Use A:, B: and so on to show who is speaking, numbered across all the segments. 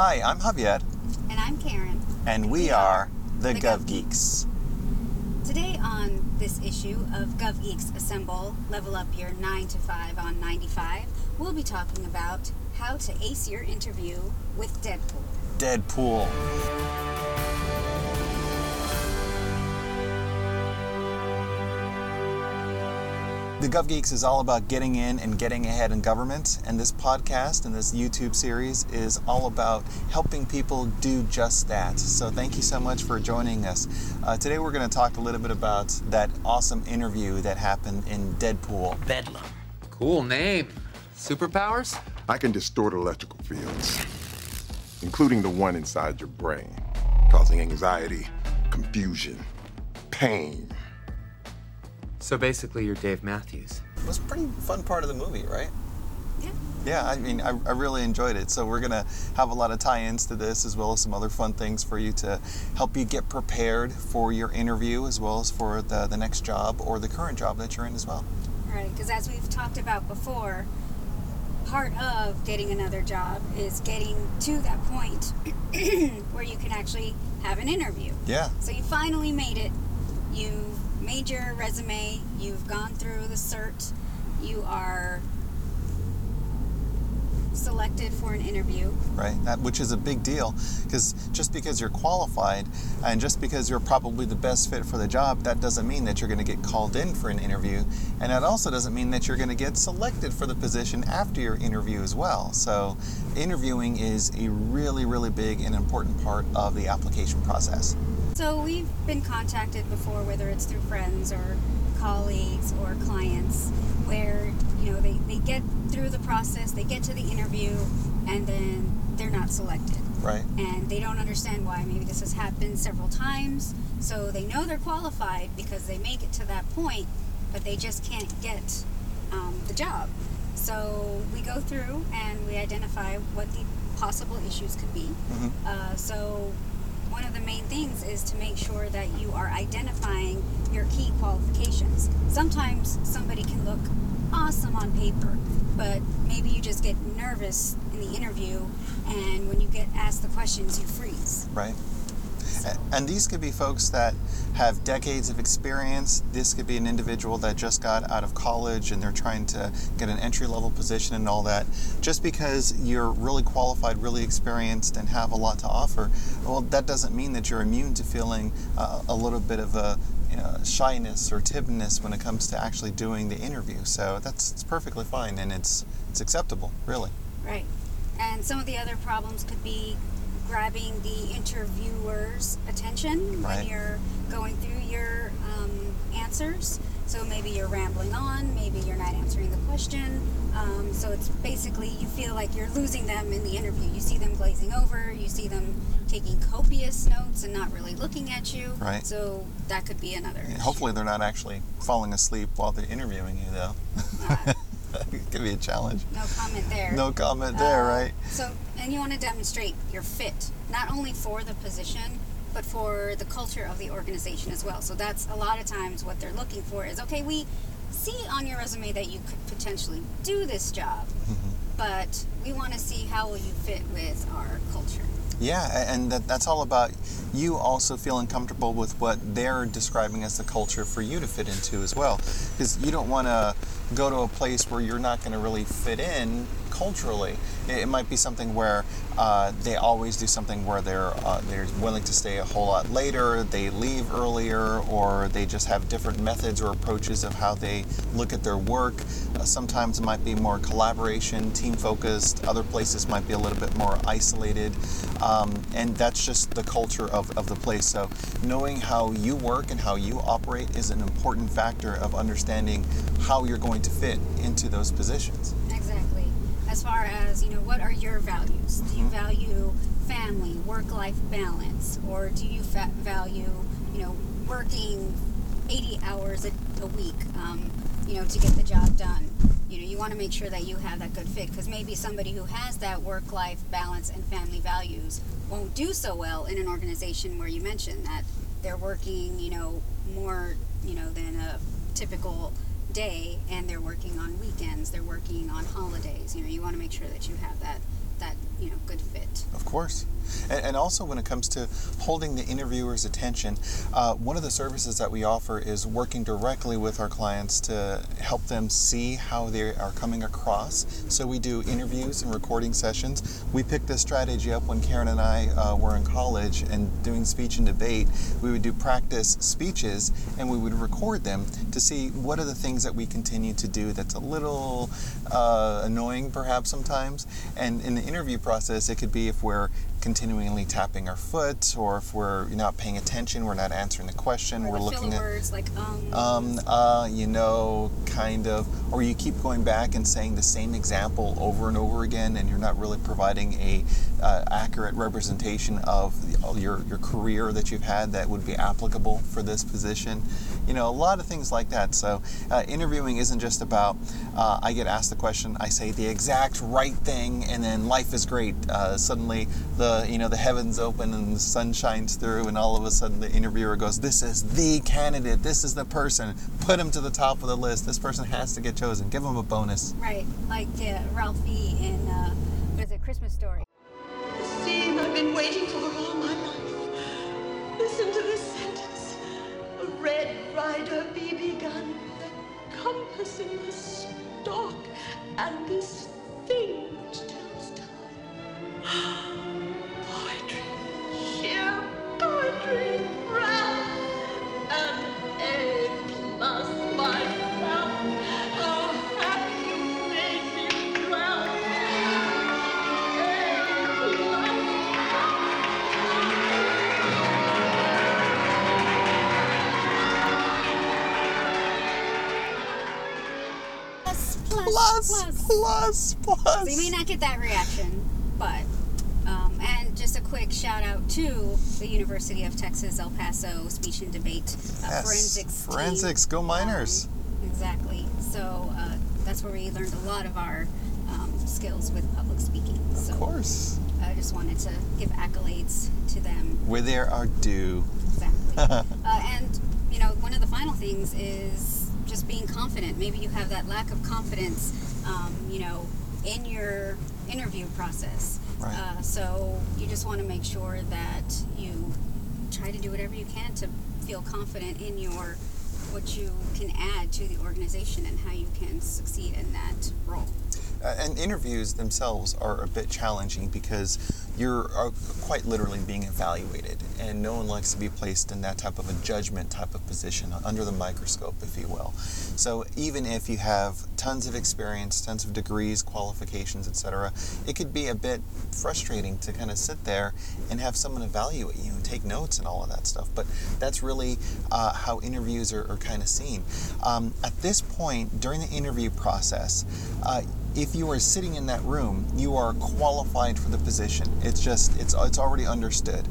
A: Hi, I'm Javier,
B: And I'm Karen.
A: and we are the,
B: the
A: Gov
B: Gov
A: Geeks.
B: Today on this issue of Gov Geeks Assemble Level Up Your 9 to 5 on 95, we'll be talking about how to ace your interview with Deadpool.
A: Deadpool. The Gov Geeks is all about getting in and getting ahead in government, and this podcast and this YouTube series is all about helping people do just that. So, thank you so much for joining us. Uh, today, we're going to talk a little bit about that awesome interview that happened in Deadpool.
C: Bedlam.
D: Cool name. Superpowers?
E: I can distort electrical fields, including the one inside your brain, causing anxiety, confusion, pain.
D: So basically, you're Dave Matthews.
A: It was a pretty fun part of the movie, right?
B: Yeah.
A: Yeah, I mean, I, I really enjoyed it. So we're gonna have a lot of tie-ins to this, as well as some other fun things for you to help you get prepared for your interview, as well as for the the next job or the current job that you're in as well.
B: Right, because as we've talked about before, part of getting another job is getting to that point where you can actually have an interview.
A: Yeah,
B: So you finally made it. You've made your resume. You've gone through the cert. You are selected for an interview.
A: right. That which is a big deal, because just because you're qualified and just because you're probably the best fit for the job, that doesn't mean that you're going to get called in for an interview, and that also doesn't mean that you're going to get selected for the position after your interview as well. So, interviewing is a really, really big and important part of the application process.
B: So we've been contacted before, whether it's through friends or colleagues or clients, where you know they, they get through the process, they get to the interview, and then they're not selected.
A: Right.
B: and they don't understand why. Maybe this has happened several times, so they know they're qualified because they make it to that point, but they just can't get um, the job. So we go through and we identify what the possible issues could be.
A: Mhm.
B: Uh, so one of the main things is to make sure that you are identifying your key qualifications. Sometimes somebody can look awesome on paper, but maybe you just get nervous in the interview, and when you get asked the questions, you freeze.
A: Right. And these could be folks that have decades of experience. This could be an individual that just got out of college and they're trying to get an entry level position and all that. Just because you're really qualified, really experienced, and have a lot to offer, well, that doesn't mean that you're immune to feeling uh, a little bit of a you know, shyness or timidness when it comes to actually doing the interview. So that's it's perfectly fine and it's it's acceptable, really.
B: Right. And some of the other problems could be grabbing the interviewer's attention
A: Right.
B: when you're going through your um, answers. So maybe you're rambling on, maybe you're not answering the question. Um, so it's basically you feel like you're losing them in the interview. You see them glazing over, you see them taking copious notes and not really looking at you.
A: Right.
B: So that could be another. Issue.
A: hopefully they're not actually falling asleep while they're interviewing you, though.
B: Uh,
A: it could be a challenge.
B: no comment there.
A: No comment there,
B: Uh,
A: right?
B: So, and you want to demonstrate your fit, not only for the position, but for the culture of the organization as well. So that's a lot of times what they're looking for is okay, we see on your resume that you could potentially do this job,
A: Mm-hmm.
B: but we want to see how will you fit with our culture.
A: Yeah, and that, that's all about you also feeling comfortable with what they're describing as the culture for you to fit into as well. Because you don't want to go to a place where you're not going to really fit in culturally. It, it might be something where uh, they always do something where they're uh, they're willing to stay a whole lot later, they leave earlier, or they just have different methods or approaches of how they look at their work. Uh, sometimes it might be more collaboration, team focused. Other places might be a little bit more isolated. Um, and that's just the culture of, of the place. So, knowing how you work and how you operate is an important factor of understanding how you're going to fit into those positions.
B: As far as, you know, what are your values? Do you value family, work life balance? Or do you fa- value, you know, working 80 hours a, a week, um, you know, to get the job done? You know, you want to make sure that you have that good fit because maybe somebody who has that work life balance and family values won't do so well in an organization where you mentioned that they're working, you know, more, you know, than a typical day and they're working on weekends, they're working on holidays. You know, you want to make sure that you have that that you know good fit.
A: Of course. And, and also, when it comes to holding the interviewer's attention, uh, one of the services that we offer is working directly with our clients to help them see how they are coming across. So, we do interviews and recording sessions. We picked this strategy up when Karen and I uh, were in college and doing speech and debate. We would do practice speeches and we would record them to see what are the things that we continue to do that's a little uh, annoying, perhaps sometimes. And in the interview process, it could be if we're continually tapping our foot or if we're not paying attention, we're not answering the question,
B: Or
A: we're
B: the
A: looking at
B: words like um,
A: um, uh, you know, kind of, or you keep going back and saying the same example over and over again, and you're not really providing a uh, accurate representation of your your career that you've had that would be applicable for this position. You know, a lot of things like that. So, uh, interviewing isn't just about uh, I get asked the question, I say the exact right thing, and then life is great. Uh, suddenly, the you know the heavens open and the sun shines through, and all of a sudden the interviewer goes, "This is the candidate. This is the person. Put him to the top of the list. This person has to get chosen. Give him a bonus."
B: right like uh, Ralphie in uh, what is it Christmas Story.
C: The scene I've been waiting for compass in the stalk, and this thing which tells time. Plus, plus.
B: So you may not get that reaction, but um, and just a quick shout out to the University of Texas El Paso Speech and Debate uh,
A: Yes,
B: Forensics. team.
A: forensics, go Miners.
B: Um, exactly. So uh, that's where we learned a lot of our um, skills with public speaking. So
A: Of course,
B: I just wanted to give accolades to them.
A: where there are due.
B: Exactly. uh, and you know, one of the final things is just being confident. Maybe you have that lack of confidence, um, you know, in your interview process.
A: Right.
B: Uh, so you just want to make sure that you try to do whatever you can to feel confident in your what you can add to the organization and how you can succeed in that role.
A: Uh, and interviews themselves are a bit challenging because you're uh, quite literally being evaluated, and no one likes to be placed in that type of a judgment type of position under the microscope, if you will. So even if you have tons of experience, tons of degrees, qualifications, etc., it could be a bit frustrating to kind of sit there and have someone evaluate you and take notes and all of that stuff. But that's really uh, how interviews are, are kind of seen. Um, at this point, during the interview process, uh, if you are sitting in that room, you are qualified for the position. It's just it's it's already understood.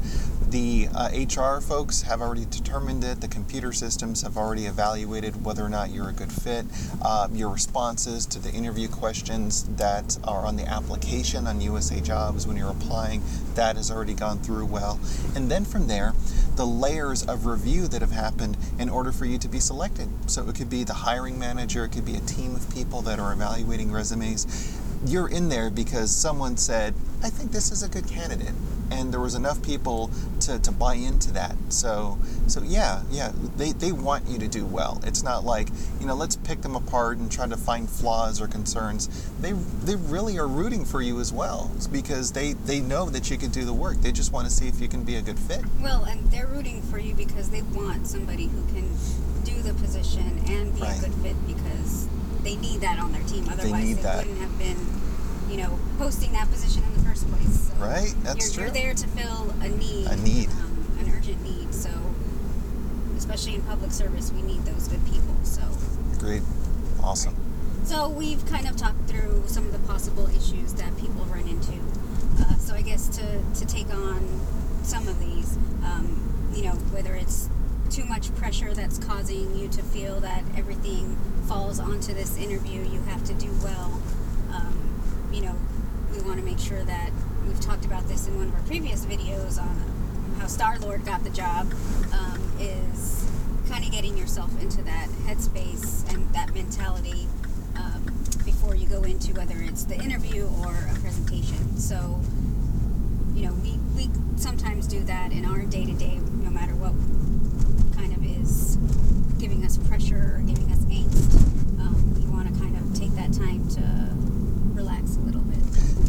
A: The uh, HR folks have already determined it. The computer systems have already evaluated whether or not you're a good fit. Uh, your responses to the interview questions that are on the application on USA Jobs when you're applying, that has already gone through well. And then from there, the layers of review that have happened in order for you to be selected. So it could be the hiring manager, it could be a team of people that are evaluating resumes. You're in there because someone said, I think this is a good candidate. And there was enough people to, to buy into that. So so yeah, yeah, they, they want you to do well. It's not like, you know, let's pick them apart and try to find flaws or concerns. They they really are rooting for you as well. Because they, they know that you can do the work. They just want to see if you can be a good fit.
B: Well, and they're rooting for you because they want somebody who can do the position and be
A: Right.
B: a good fit because they need that on their team. Otherwise, they
A: that.
B: wouldn't have been, you know, posting that position in the first place. So
A: Right, that's
B: you're, You're there to fill a need.
A: A need.
B: Um, an urgent need. So, especially in public service, we need those good people. So.
A: Agreed. Awesome.
B: So we've kind of talked through some of the possible issues that people run into. Uh, so I guess to, to take on some of these, um, you know, whether it's too much pressure that's causing you to feel that everything falls onto this interview, you have to do well. Um, you know, we want to make sure that we've talked about this in one of our previous videos on how Star Lord got the job. Um, is kind of getting yourself into that headspace and that mentality um, before you go into whether it's the interview or a presentation. So you know, we, we sometimes do that in our day to day, no matter what kind of is giving us pressure or giving us angst. Um, you want to kind of take that time to relax a little bit.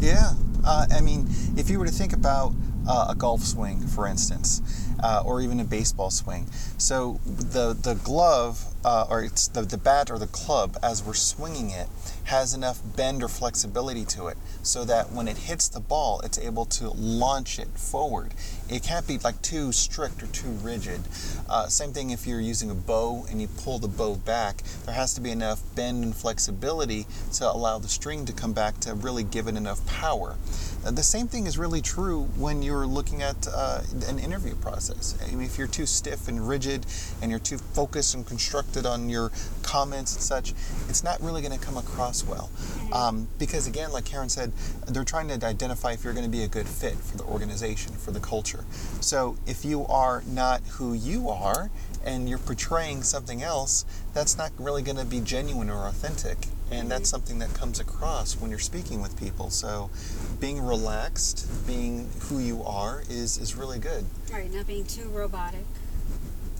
A: Yeah, uh, I mean, if you were to think about uh, a golf swing, for instance, uh, or even a baseball swing, so the the glove uh, or it's the the bat or the club as we're swinging it has enough bend or flexibility to it so that when it hits the ball, it's able to launch it forward. It can't be like too strict or too rigid. Uh, same thing if you're using a bow and you pull the bow back, there has to be enough bend and flexibility to allow the string to come back to really give it enough power. Uh, the same thing is really true when you're looking at uh, an interview process. I mean, if you're too stiff and rigid and you're too focused and constructed on your comments and such, it's not really going to come across well. Um, because again, like Karen said, they're trying to identify if you're going to be a good fit for the organization, for the culture. So if you are not who you are and you're portraying something else, that's not really going to be genuine or authentic. And that's mm-hmm. something that comes across when you're speaking with people. So being relaxed, being who you are is, is really good.
B: Right, not being too robotic,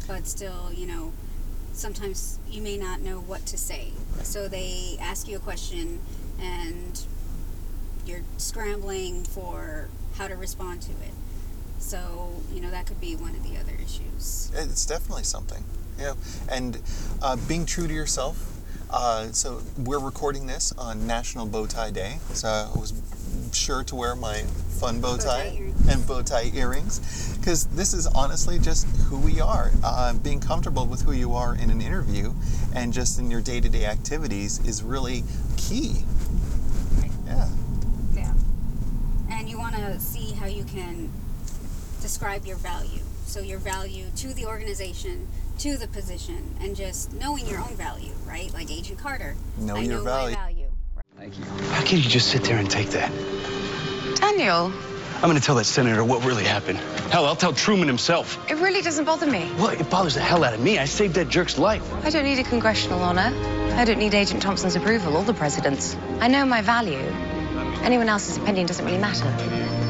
B: but still, you know, sometimes you may not know what to say. So they ask you a question and you're scrambling for how to respond to it. So, you know, that could be one of the other issues.
A: It's definitely something. Yeah. And uh, being true to yourself. Uh, so we're recording this on National Bow Tie Day. So I was sure to wear my fun bow
B: Bow tie
A: and bow tie earrings because this is honestly just who we are. Uh, being comfortable with who you are in an interview and just in your day-to-day activities is really key.
B: Right.
A: Yeah.
B: Yeah. And you want to see how you can describe your value. So, your value to the organization, to the position, and just knowing your own value, right? Like Agent Carter.
A: Know
B: I
A: your
B: know
A: value.
B: my value.
F: Thank you. How can you just sit there and take that?
G: Daniel,
F: I'm gonna tell that senator what really happened. Hell, I'll tell Truman himself.
G: it really doesn't bother me.
F: Well, it bothers the hell out of me. I saved that jerk's life.
G: I don't need a congressional honor. I don't need Agent Thompson's approval or the president's. I know my value. Anyone else's opinion doesn't really matter.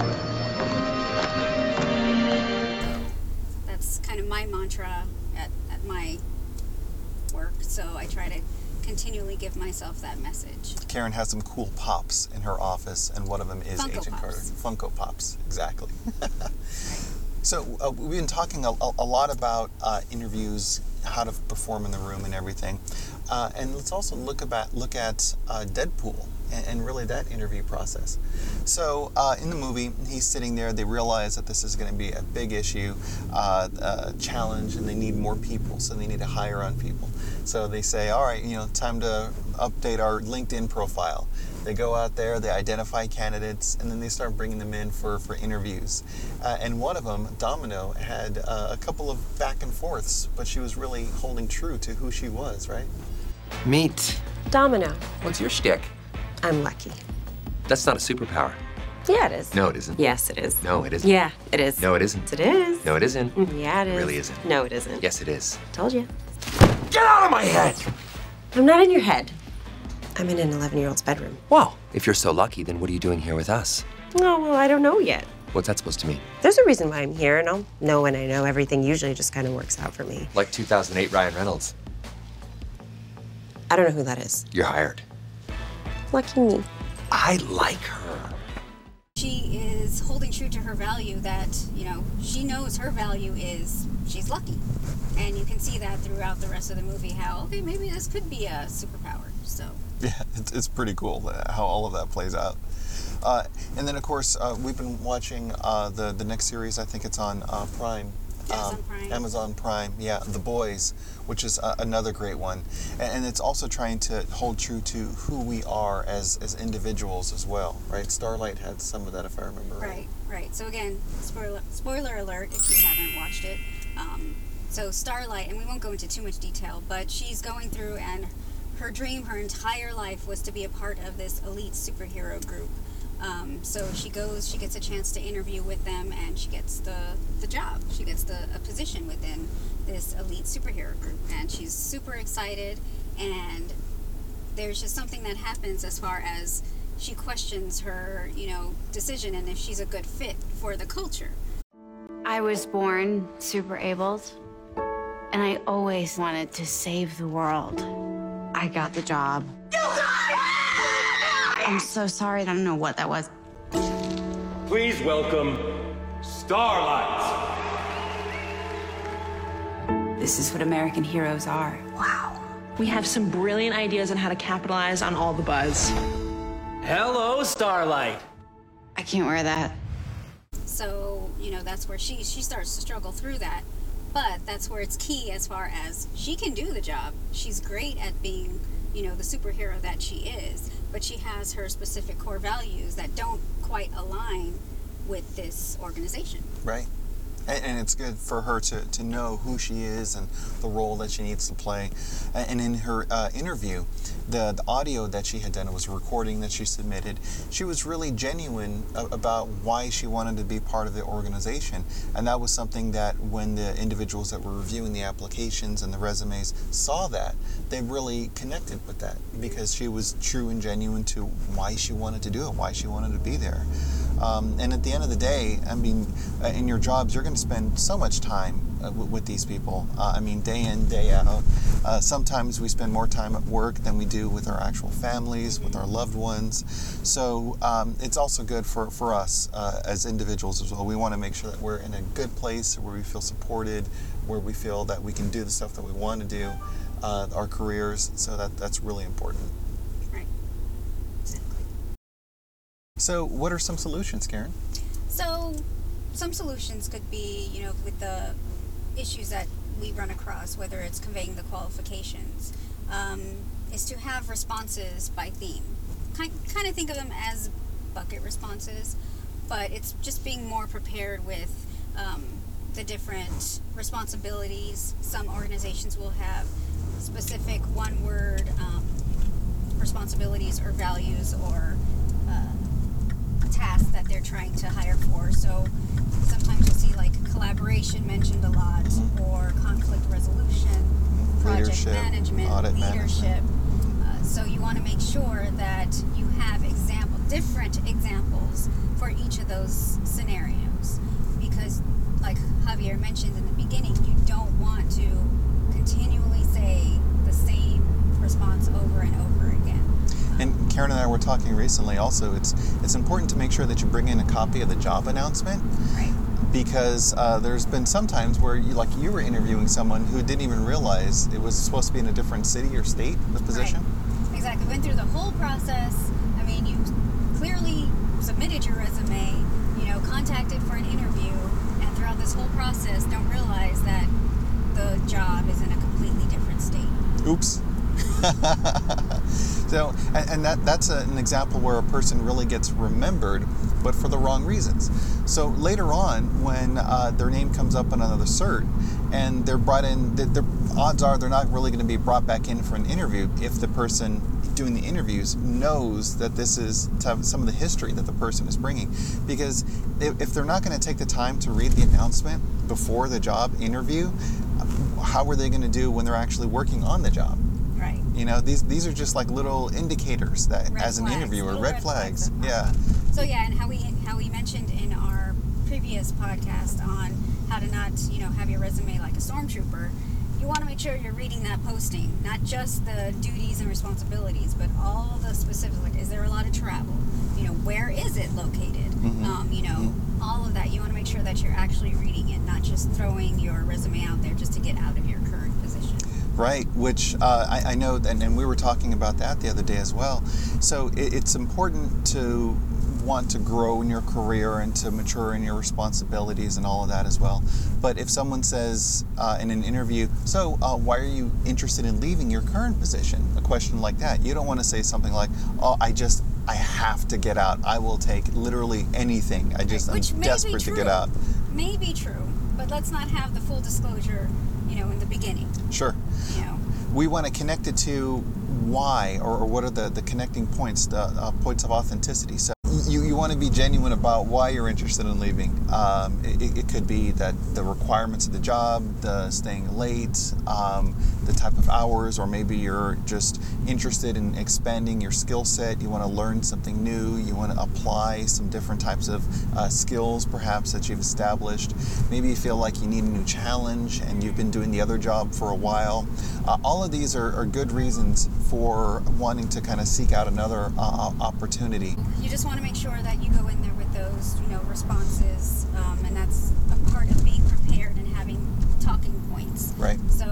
B: So, I try to continually give myself that message.
A: Karen has some cool pops in her office, and one of them is
B: Funko
A: Agent
B: Pops.
A: Carter. Funko Pops, exactly. so uh, we've been talking a, a- lot about uh, interviews, how to perform in the room, and everything. Uh, and let's also look about look at uh, Deadpool and, and really that interview process. So uh, in the movie, he's sitting there. They realize that this is going to be a big issue, uh, a challenge, and they need more people. So they need to hire on people. So they say, all right, you know, time to update our LinkedIn profile. They go out there, they identify candidates, and then they start bringing them in for, for interviews. Uh, and one of them, Domino, had uh, a couple of back and forths, but she was really holding true to who she was, right?
D: Meet.
H: Domino.
D: What's your shtick?
H: I'm lucky.
D: That's not a superpower.
H: Yeah, it is.
D: No, it isn't.
H: Yes, it is.
D: No, it isn't.
H: Yeah, it is.
D: No, it isn't.
H: It is.
D: No, it isn't.
H: Mm, Yeah, it is.
D: really isn't.
H: No, it isn't.
D: Yes, it is.
H: Told you.
D: Get out of my head!
H: I'm not in your head. I'm in an 11 year old's bedroom.
D: Well, if you're so lucky, then what are you doing here with us?
H: Oh, well, I don't know yet.
D: What's that supposed to mean?
H: There's a reason why I'm here, and I'll know when I know. Everything usually just kind of works out for me.
D: Like 2008 Ryan Reynolds.
H: I don't know who that is.
D: You're hired.
H: Lucky me.
D: I like her.
B: She is holding true to her value that, you know, she knows her value is she's lucky. And you can see that throughout the rest of the movie how, okay, maybe this could be a superpower. So,
A: Yeah, it's, it's pretty cool how all of that plays out. Uh, and then, of course, uh, we've been watching uh, the the next series. I think it's on uh, Prime.
B: Amazon Prime.
A: Amazon Prime, yeah, The Boys, which is uh, another great one, and, and it's also trying to hold true to who we are as as individuals as well, right? Starlight had some of that, if I remember right.
B: right, right. So, again, spoiler, spoiler alert if you haven't watched it. Um, so, Starlight, and we won't go into too much detail, but she's going through, and her dream her entire life was to be a part of this elite superhero group. Um, so she goes, she gets a chance to interview with them, and she gets the, the job. She gets the a position within this elite superhero group, and she's super excited. And there's just something that happens as far as she questions her, you know, decision and if she's a good fit for the culture.
I: I was born super abled, and I always wanted to save the world. I got the job. I'm so sorry. I don't know what that was.
J: Please welcome Starlight.
I: This is what American heroes are. Wow.
K: We have some brilliant ideas on how to capitalize on all the buzz.
J: Hello, Starlight.
I: I can't wear that.
B: So, you know, that's where she she starts to struggle through that. But that's where it's key as far as she can do the job. She's great at being, you know, the superhero that she is, but she has her specific core values that don't quite align with this organization.
A: Right. And, and it's good for her to, to know who she is and the role that she needs to play. And in her uh, interview, the, the audio that she had done it was a recording that she submitted. She was really genuine about why she wanted to be part of the organization. And that was something that when the individuals that were reviewing the applications and the resumes saw that, they really connected with that because she was true and genuine to why she wanted to do it, why she wanted to be there. Um, and at the end of the day, I mean, uh, in your jobs, you're going to spend so much time uh, w- with these people. Uh, I mean, day in, day out. Uh, sometimes we spend more time at work than we do with our actual families, with our loved ones. So um, it's also good for, for us uh, as individuals as well. We want to make sure that we're in a good place where we feel supported, where we feel that we can do the stuff that we want to do, uh, our careers. So that, that's really important.
B: Right. Exactly.
A: So, what are some solutions, Karen?
B: So, some solutions could be, you know, with the issues that we run across, whether it's conveying the qualifications, um, is to have responses by theme. Kind, kind of think of them as bucket responses, but it's just being more prepared with um, the different responsibilities. Some organizations will have specific one word um, responsibilities or values or tasks that they're trying to hire for. So sometimes you'll see like collaboration mentioned a lot, or conflict resolution, project
A: Leadership,
B: management,
A: audit
B: leadership. Uh, so you want to make sure that you have example, different examples for each of those scenarios, because like Javier mentioned in the beginning, you don't want to continually say the same response over and over again.
A: And Karen and I were talking recently. Also, it's it's important to make sure that you bring in a copy of the job announcement
B: Right.
A: because uh, there's been some times where you like you were interviewing someone who didn't even realize it was supposed to be in a different city or state, the position.
B: Right. Exactly. Went through the whole process. I mean, you clearly submitted your resume, you know, contacted for an interview, and throughout this whole process, don't realize that the job is in a completely different state.
A: Oops. so, and, and that that's a, an example where a person really gets remembered, but for the wrong reasons. So later on, when uh, their name comes up in another cert, and they're brought in, the, the odds are they're not really going to be brought back in for an interview if the person doing the interviews knows that this is some of the history that the person is bringing. Because if they're not going to take the time to read the announcement before the job interview, how are they going to do when they're actually working on the job? You know, these these are just like little indicators that,
B: Red
A: as an
B: flags,
A: interviewer, red,
B: red
A: flags.
B: flags.
A: Yeah.
B: So yeah, and how we how we mentioned in our previous podcast on how to not you know have your resume like a stormtrooper. You want to make sure you're reading that posting, not just the duties and responsibilities, but all the specifics. Like, is there a lot of travel? You know, where is it located?
A: Mhm.
B: Um, you know, all of that. You want to make sure that you're actually reading it, not just throwing your resume out there just to get out of your.
A: Right, which uh, I, I know, and, and we were talking about that the other day as well. So it, it's important to want to grow in your career and to mature in your responsibilities and all of that as well. But if someone says uh, in an interview, so uh, why are you interested in leaving your current position? A question like that, you don't want to say something like, oh, I just, I have to get out. I will take literally anything. I just,
B: Which
A: I'm desperate to get out.
B: May be true, but let's not have the full disclosure. You know, in the beginning.
A: Sure.
B: You know.
A: we want to connect it to why or, or what are the, the connecting points the uh, points of authenticity so you, want to be genuine about why you're interested in leaving. Um, it, it could be that the requirements of the job, the staying late, um, the type of hours, or maybe you're just interested in expanding your skill set. You want to learn something new. You want to apply some different types of uh, skills, perhaps that you've established. Maybe you feel like you need a new challenge and you've been doing the other job for a while. Uh, all of these are, are good reasons for wanting to kind of seek out another uh, opportunity.
B: You just want to make sure that you go in there with those, you know, responses, um, and that's a part of being prepared and having talking points.
A: Right.
B: So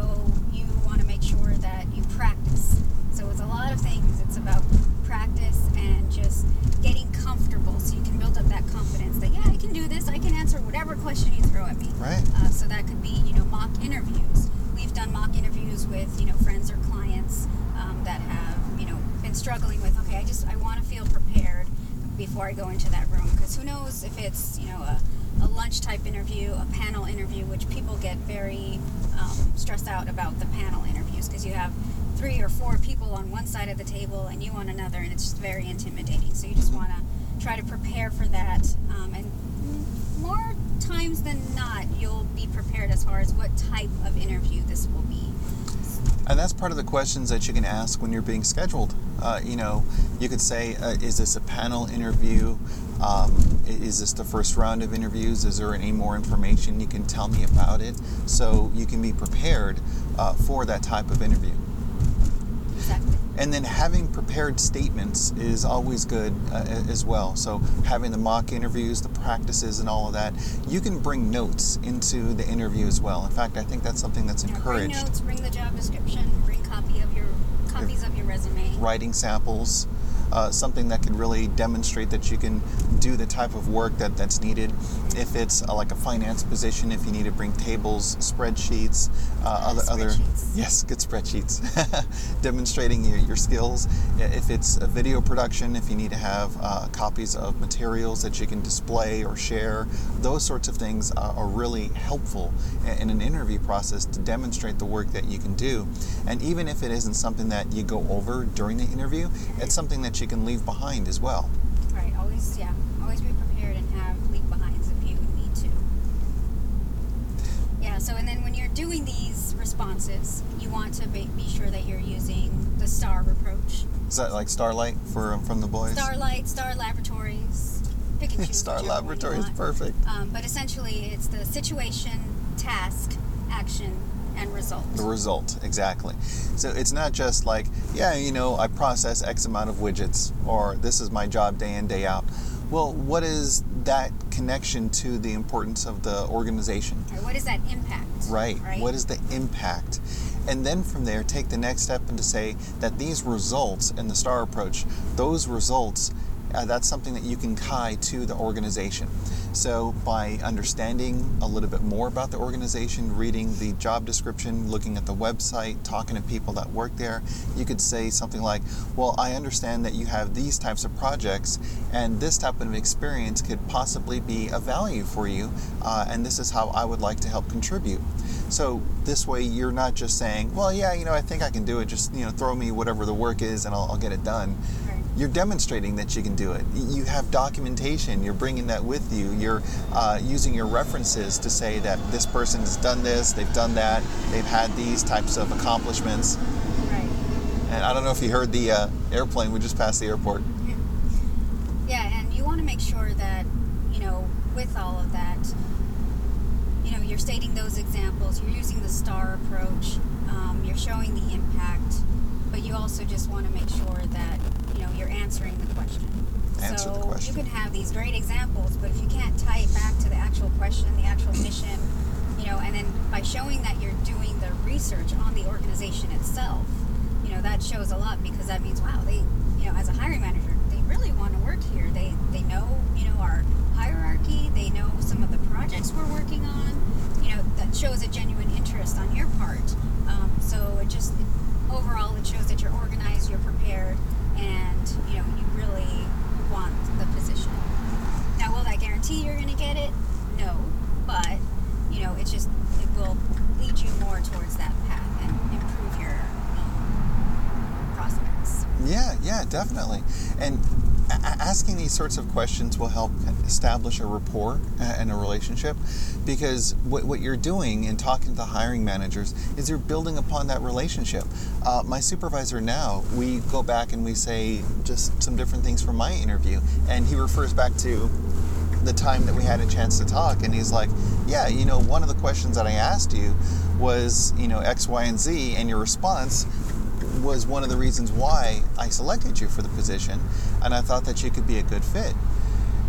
B: you want to make sure that you practice. So it's a lot of things. It's about practice and just getting comfortable, so you can build up that confidence that yeah, I can do this. I can answer whatever question you throw at me.
A: Right.
B: Uh, so that could be, you know, mock interviews. We've done mock interviews with, you know, friends or clients um, that have, you know, been struggling with. Okay, I just I want to feel prepared before I go into that room because who knows if it's, you know, a, a lunch type interview, a panel interview, which people get very um, stressed out about the panel interviews because you have three or four people on one side of the table and you on another, and it's just very intimidating. So you just want to try to prepare for that, um, and more times than not, you'll be prepared as far as what type of interview this will be.
A: And that's part of the questions that you can ask when you're being scheduled. Uh, you know, you could say, uh, is this a panel interview? Um, is this the first round of interviews? Is there any more information you can tell me about it? So you can be prepared uh, for that type of interview.
B: Exactly.
A: And then having prepared statements is always good uh, as well. So having the mock interviews, the practices, and all of that, you can bring notes into the interview as well. In fact, I think that's something that's
B: You know, bring
A: encouraged.
B: notes, bring the job description, bring copy of your copies of your resume.
A: Writing samples, uh, something that could really demonstrate that you can do the type of work that, that's needed. If it's uh, like a finance position, if you need to bring tables, spreadsheets, uh, other other yes, good spreadsheets, demonstrating your, your skills. If it's a video production, if you need to have uh, copies of materials that you can display or share, those sorts of things are, are really helpful in, in an interview process to demonstrate the work that you can do. And even if it isn't something that you go over during the interview, it's something that you can leave behind as well.
B: Right. Always, yeah. Always be prepared and have leave behinds if you need to. Yeah. So, and then when you're doing these responses, you want to be, be sure that you're using the STAR approach.
A: Is that like Starlight for from the boys?
B: Starlight, Star Laboratories. Pick and choose.
A: Star
B: whichever one you
A: Laboratory is perfect.
B: Um, but essentially, it's the situation, task, action, and result.
A: The result, exactly. So it's not just like, yeah, you know, I process X amount of widgets, or this is my job day in, day out. Well, what is that connection to the importance of the organization?
B: Right, what is that impact?
A: Right.
B: Right.
A: What is the impact? And then from there, take the next step and to say that these results in the STAR approach, those results, uh, that's something that you can tie to the organization. So by understanding a little bit more about the organization, reading the job description, looking at the website, talking to people that work there, you could say something like, well, I understand that you have these types of projects and this type of experience could possibly be a value for you, uh, and this is how I would like to help contribute. So this way, you're not just saying, "Well, yeah, you know, I think I can do it. Just you know, throw me whatever the work is, and I'll, I'll get it done." You're demonstrating that you can do it. You have documentation. You're bringing that with you. You're uh, using your references to say that this person has done this, they've done that, they've had these types of accomplishments.
B: Right.
A: And I don't know if you heard the uh, airplane. We just passed the airport.
B: Yeah, yeah, and you want to make sure that, you know, with all of that, you know, you're stating those examples, you're using the STAR approach, um, you're showing the impact, but you also just want to make sure that, you know, you're answering the question.
A: Answer
B: so
A: the question.
B: you can have these great examples, but if you can't tie it back to the actual question, the actual mission, you know, and then by showing that you're doing the research on the organization itself, you know, that shows a lot because that means, wow, they, you know, as a hiring manager, they really want to work here. They, they know, you know, our hierarchy. They know some of the projects we're working on. You know, that shows a genuine interest on your part. Um, so it just, overall, it shows that you're organized, you're prepared, and, you know, you really want the position. Now, will that guarantee you're going to get it? No. But, you know, it's just, it will lead you more towards that path and improve your um, prospects.
A: Yeah, yeah, definitely. And asking these sorts of questions will help establish a rapport and a relationship because what, what you're doing in talking to the hiring managers is you're building upon that relationship. Uh, my supervisor now, we go back and we say just some different things from my interview, and he refers back to the time that we had a chance to talk and he's like yeah you know one of the questions that i asked you was you know x y and z and your response was one of the reasons why i selected you for the position and i thought that you could be a good fit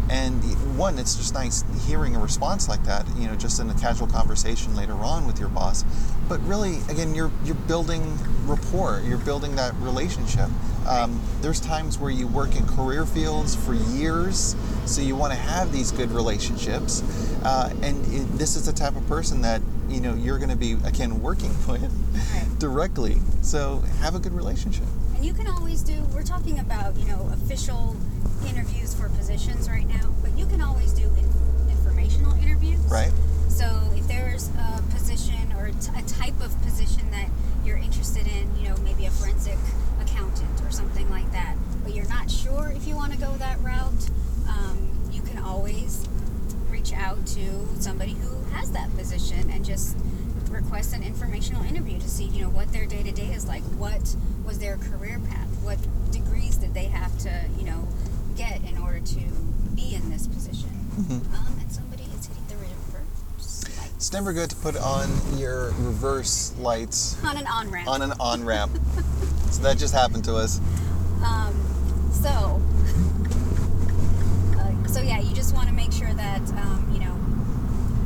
A: and one it's just nice hearing a response like that you know just in a casual conversation later on with your boss. But really again you're you're building rapport. You're building that relationship. Um, there's times where you work in career fields for years so you want to have these good relationships. Uh, and it, this is the type of person that you know you're going to be again working with directly. So have a good relationship.
B: And you can always do, we're talking about, you know, official interviews for positions right now, but you can always do in, informational interviews.
A: right
B: So if there's a position or a t- a type of position that you're interested in, you know, maybe a forensic accountant or something like that, but you're not sure if you want to go that route, um, you can always reach out to somebody who has that position and just request an informational interview to see, you know, what their day to day is like. What was their career path? What degrees did they have to, you know, get in order to be in this position?
A: Mhm.
B: Um, and somebody is hitting the reverse
A: it's never good to put on your reverse lights
B: on an on ramp.
A: on an on ramp so that just happened to us
B: Um, so, uh, so yeah, you just want to make sure that um, you know,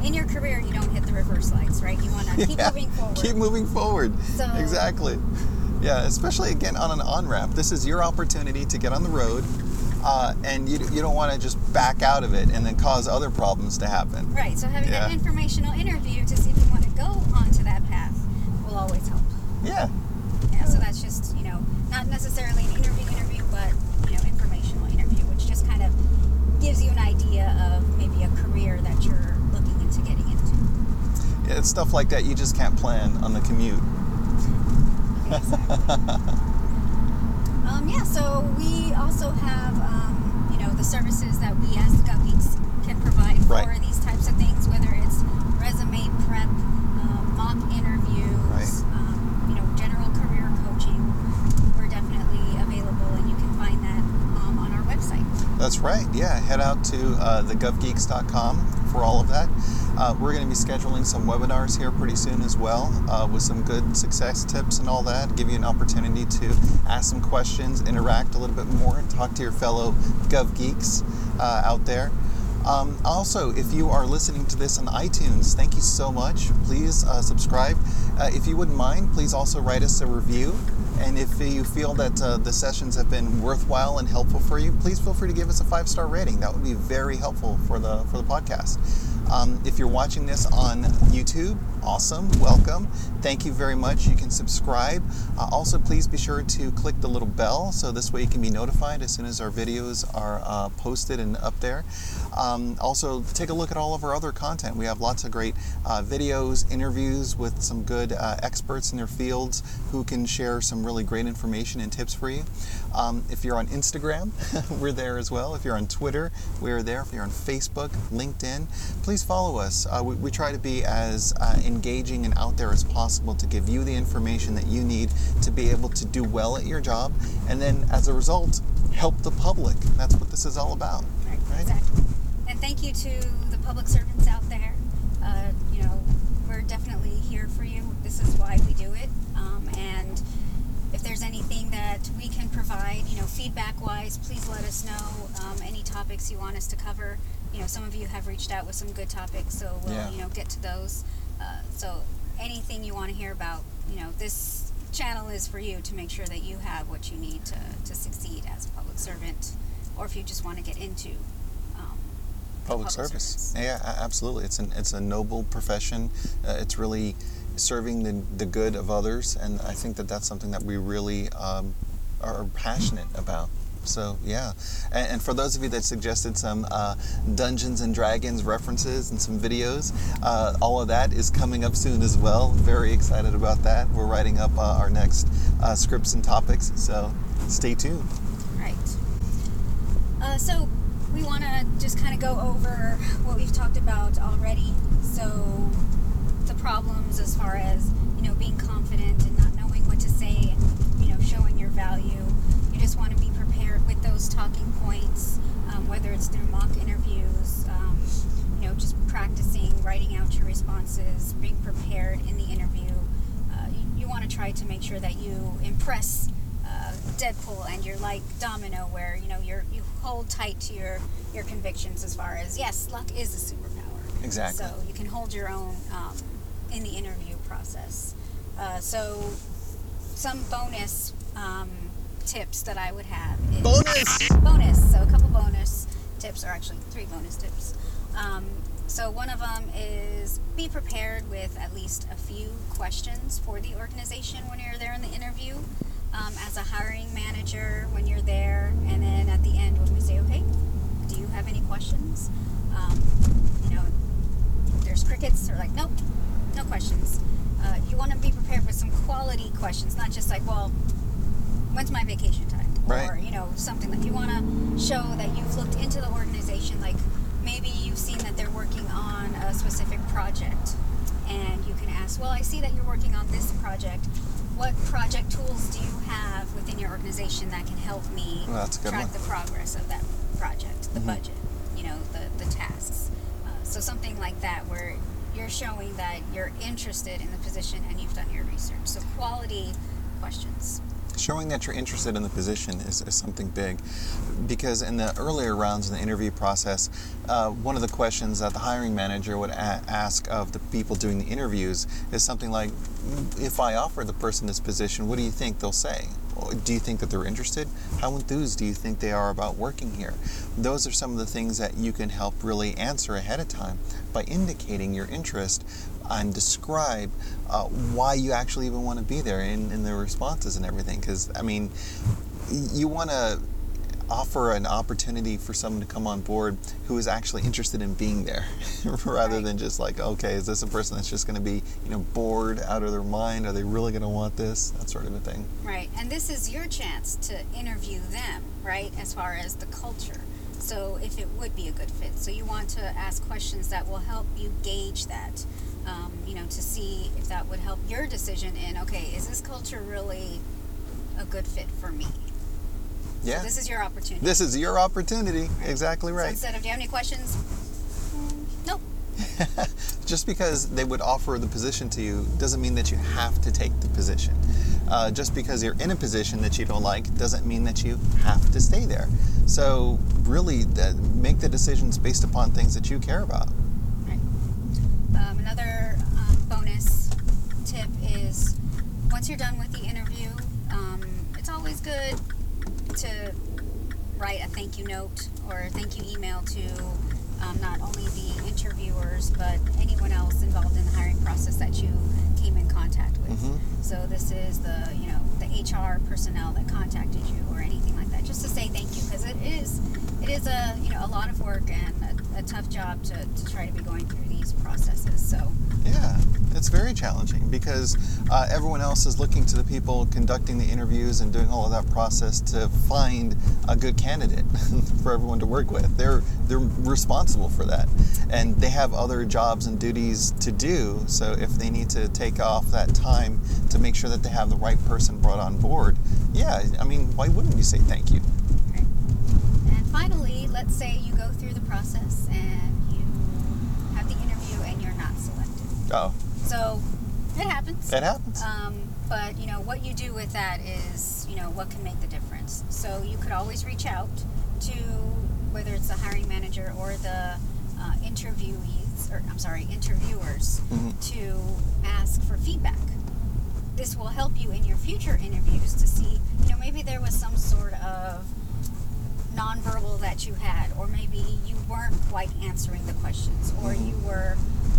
B: in your career, you don't hit the reverse lights, right? You want to keep
A: Yeah,
B: moving forward.
A: Keep moving forward.
B: So-
A: exactly. Yeah, especially again on an on ramp. This is your opportunity to get on the road, uh, and you, you don't want to just back out of it and then cause other problems to happen.
B: Right. So having
A: Yeah.
B: that informational interview to see if you want to go onto that path will always help.
A: Yeah.
B: Yeah. So that's just you know not necessarily an interview interview, but you know informational interview, which just kind of gives you an idea of maybe a career that you're looking into getting into.
A: yeah, it's stuff like that you just can't plan on the commute.
B: Um, yeah, so we also have, um, you know, the services that we as the Gov Geeks can provide for
A: Right.
B: these types of things, whether it's resume prep, um, mock interviews,
A: Right.
B: um, you know, general career coaching. We're definitely available, and you can find that um, on our website.
A: That's right. Yeah, head out to uh, thegovgeeks.com for all of that. Uh, we're going to be scheduling some webinars here pretty soon as well uh, with some good success tips and all that. Give you an opportunity to ask some questions, interact a little bit more, and talk to your fellow Gov Geeks uh, out there. Um, also, if you are listening to this on iTunes, thank you so much. Please uh, subscribe. Uh, if you wouldn't mind, please also write us a review. And if you feel that uh, the sessions have been worthwhile and helpful for you, please feel free to give us a five star rating. That would be very helpful for the for the podcast. Um, if you're watching this on YouTube, awesome, welcome. Thank you very much. You can subscribe. Uh, also, please be sure to click the little bell so this way you can be notified as soon as our videos are uh, posted and up there. Um, also, take a look at all of our other content. We have lots of great uh, videos, interviews with some good uh, experts in their fields who can share some really great information and tips for you. Um, if you're on Instagram, we're there as well. If you're on Twitter, we're there. If you're on Facebook, LinkedIn, please follow us. Uh, we, we try to be as uh, engaging and out there as possible to give you the information that you need to be able to do well at your job, and then as a result, help the public. That's what this is all about.
B: Right, Exactly. And thank you to the public servants out there. Uh, you know, we're definitely here for you. This is why we do it. Um, and if there's anything that we can provide, you know, feedback wise, please let us know. Um, any topics you want us to cover. You know, some of you have reached out with some good topics, so we'll,
A: Yeah.
B: you know, get to those. Uh, so anything you want to hear about, you know, this channel is for you to make sure that you have what you need to, to succeed as a public servant, or if you just want to get into um,
A: public, service. Yeah, absolutely. It's an it's a noble profession. Uh, it's really serving the the good of others, and I think that that's something that we really um, are passionate about. So yeah, and, and for those of you that suggested some uh, Dungeons and Dragons references and some videos, uh, all of that is coming up soon as well. Very excited about that. We're writing up uh, our next uh, scripts and topics, so stay tuned.
B: Right. Uh, so we want to just kind of go over what we've talked about already. So the problems as far as you know being confident and not knowing what to say and you know showing your value. You just want to be those talking points, um, whether it's through mock interviews. Um, you know, just practicing writing out your responses, being prepared in the interview. Uh, you, you want to try to make sure that you impress uh, Deadpool and you're like Domino, where you know you're you hold tight to your your convictions as far as yes, luck is a superpower.
A: Exactly.
B: So you can hold your own um, in the interview process. Uh, so some bonus um, tips that I would have. Is,
A: Bonus!
B: Bonus. So a couple bonus tips, or actually three bonus tips. Um, so one of them is be prepared with at least a few questions for the organization when you're there in the interview. Um, as a hiring manager, when you're there, and then at the end when we say, okay, do you have any questions? Um, you know, there's crickets, They're like, nope, no questions. Uh, you want to be prepared with some quality questions, not just like, well, when's my vacation time?
A: Right.
B: Or, you know, something that you want to show that you've looked into the organization. Like maybe you've seen that they're working on a specific project and you can ask, well, I see that you're working on this project. What project tools do you have within your organization that can help me
A: Well,
B: track
A: one.
B: the progress of that project, the
A: Mhm.
B: budget, you know, the, the tasks? Uh, so something like that where you're showing that you're interested in the position and you've done your research. So quality questions.
A: Showing that you're interested in the position is, is something big. Because in the earlier rounds in the interview process uh, one of the questions that the hiring manager would a- ask of the people doing the interviews is something like if i offer the person this position what do you think they'll say? Do you think that they're interested? How enthused do you think they are about working here? Those are some of the things that you can help really answer ahead of time by indicating your interest and describe uh, why you actually even want to be there in, in the responses and everything. Because, I mean, you want to offer an opportunity for someone to come on board who is actually interested in being there rather than just like okay is this a person that's just going to be you know bored out of their mind are they really going to want this that sort of a thing
B: Right, and this is your chance to interview them, right, as far as the culture. So if it would be a good fit. So you want to ask questions that will help you gauge that, um, you know, to see if that would help your decision in, okay, is this culture really a good fit for me?
A: yeah
B: So this is your opportunity.
A: this is your opportunity exactly
B: So
A: right
B: instead of, do you have any questions? Mm, nope.
A: just because they would offer the position to you doesn't mean that you have to take the position. Uh, just because you're in a position that you don't like doesn't mean that you have to stay there. So, really, uh, make the decisions based upon things that you care about.
B: Another um, bonus tip is once you're done with the interview, um, it's always good to write a thank you note or a thank you email to um, not only the interviewers but anyone else involved in the hiring process that you came in contact with. So this is the you know the HR personnel that contacted you or anything like that, just to say thank you because it is it is a you know a lot of work and a, a tough job to, to try to be going through these processes. So
A: Yeah, it's very challenging because uh, everyone else is looking to the people conducting the interviews and doing all of that process to find a good candidate for everyone to work with. They're they're responsible for that, and they have other jobs and duties to do. So if they need to take off that time to make sure that they have the right person brought on board, yeah, I mean, why wouldn't you say thank you?
B: And finally, let's say you go through the process and you have the interview and you're not selected.
A: Oh,
B: So it happens.
A: It happens.
B: Um, but you know what you do with that is you know what can make the difference. So you could always reach out to whether it's the hiring manager or the uh, interviewees, or I'm sorry, interviewers, to ask for feedback. This will help you in your future interviews to see, you know, maybe there was some sort of nonverbal that you had, or maybe you weren't quite answering the questions, or you were,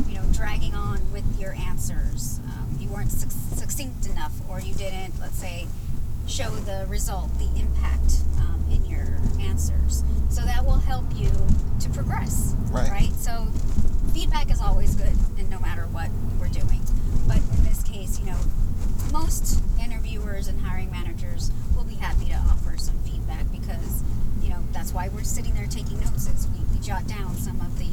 B: you know, dragging on with your answers. Um, you weren't suc- succinct enough, or you didn't, let's say, show the result, the impact um, in your answers. So that will help you to progress,
A: Right.
B: Right. So feedback is always good, and no matter what we're doing. But in this case, you know, most interviewers and hiring managers will be happy to offer some feedback because you know that's why we're sitting there taking notes. Is we, we jot down some of the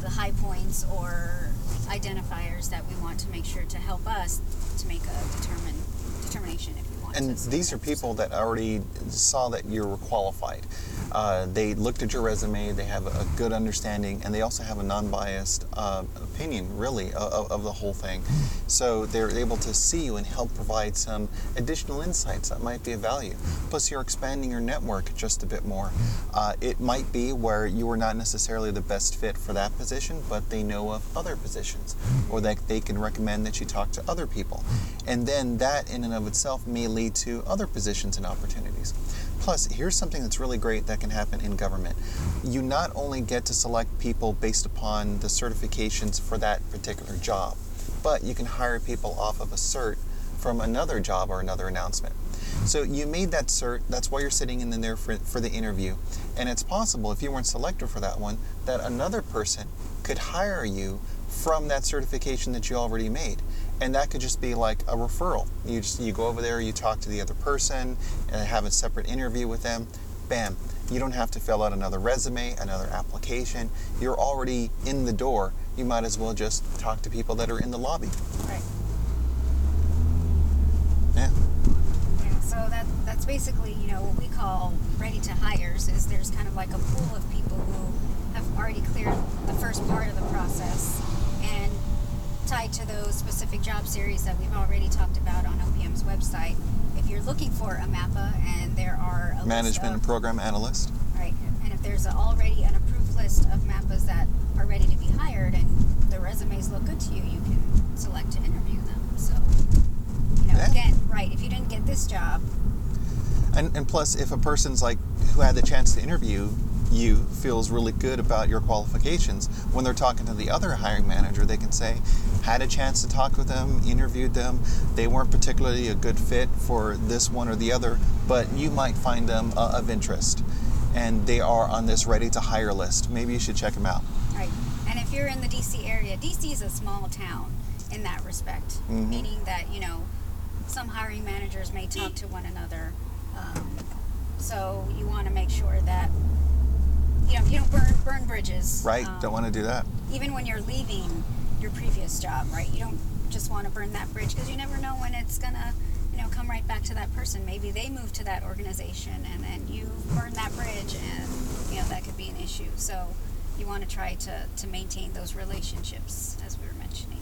B: the high points or identifiers that we want to make sure to help us to make a determine determination
A: And these are people that already saw that you were qualified. Uh, they looked at your resume, they have a good understanding, and they also have a non biased uh, opinion, really, of, of the whole thing. So they're able to see you and help provide some additional insights that might be of value. Plus, you're expanding your network just a bit more. Uh, it might be where you are not necessarily the best fit for that position, but they know of other positions, or that they can recommend that you talk to other people. And then that, in and of itself, may lead to other positions and opportunities. Plus, here's something that's really great that can happen in government. You not only get to select people based upon the certifications for that particular job, but you can hire people off of a cert from another job or another announcement. So you made that cert, that's why you're sitting in there for, for the interview. And it's possible, if you weren't selected for that one, that another person could hire you from that certification that you already made and that could just be like a referral. You just you go over there you talk to the other person and have a separate interview with them. Bam. You don't have to fill out another resume another application. You're already in the door. You might as well just talk to people that are in the lobby.
B: Right.
A: yeah.
B: Yeah, so that that's basically you know what we call ready to hires is there's kind of like a pool of people who have already cleared the first part of the process and tied to those specific job series that we've already talked about on OPM's website. If you're looking for a MAPA and there are a
A: management and program analyst
B: right, and if there's a, already an approved list of MAPAs that are ready to be hired and the resumes look good to you, you can select to interview them. So, you know,
A: Yeah.
B: again, right, if you didn't get this job,
A: and, and plus if a person's like who had the chance to interview you feels really good about your qualifications when they're talking to the other hiring manager they can say had a chance to talk with them interviewed them they weren't particularly a good fit for this one or the other but you might find them uh, of interest and they are on this ready to hire list maybe you should check them out
B: Right. And if you're in the DC area, DC is a small town in that respect,
A: Mhm.
B: meaning that, you know, some hiring managers may talk to one another. Um, so you want to make sure that, you know, you don't burn, burn bridges.
A: right
B: Um,
A: don't want to do that
B: Even when you're leaving your previous job, right? You don't just want to burn that bridge because you never know when it's to, you know, come right back to that person. Maybe they move to that organization and then you burn that bridge and, you know, that could be an issue. So you want to try to, to maintain those relationships as we were mentioning.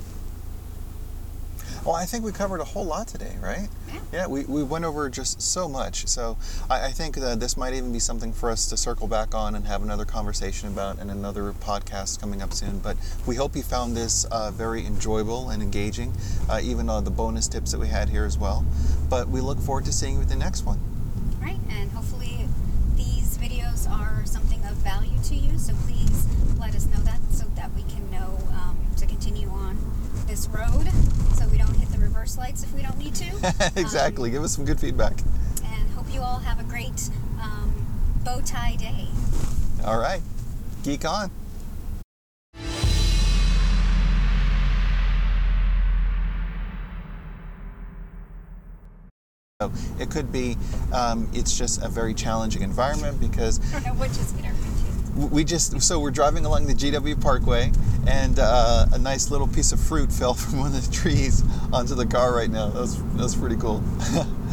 A: Well, I think we covered a whole lot today, right?
B: Yeah.
A: we, we went over just so much. So I, I think that this might even be something for us to circle back on and have another conversation about in another podcast coming up soon. But we hope you found this uh, very enjoyable and engaging, uh, even uh, the bonus tips that we had here as well. But we look forward to seeing you at the next one.
B: Right? And hopefully these videos are something of value to you. So please let us know that so that we can know um, to continue on this road so we don't hit the reverse lights if we don't need to.
A: exactly. Give us some good feedback.
B: and hope you all have a great um, bow tie day.
A: All right. Geek on. So it could be um, it's just a very challenging environment because
B: I don't know what just hit our.
A: We just so we're driving along the GW Parkway and uh, a nice little piece of fruit fell from one of the trees onto the car right now. That was, that was pretty cool.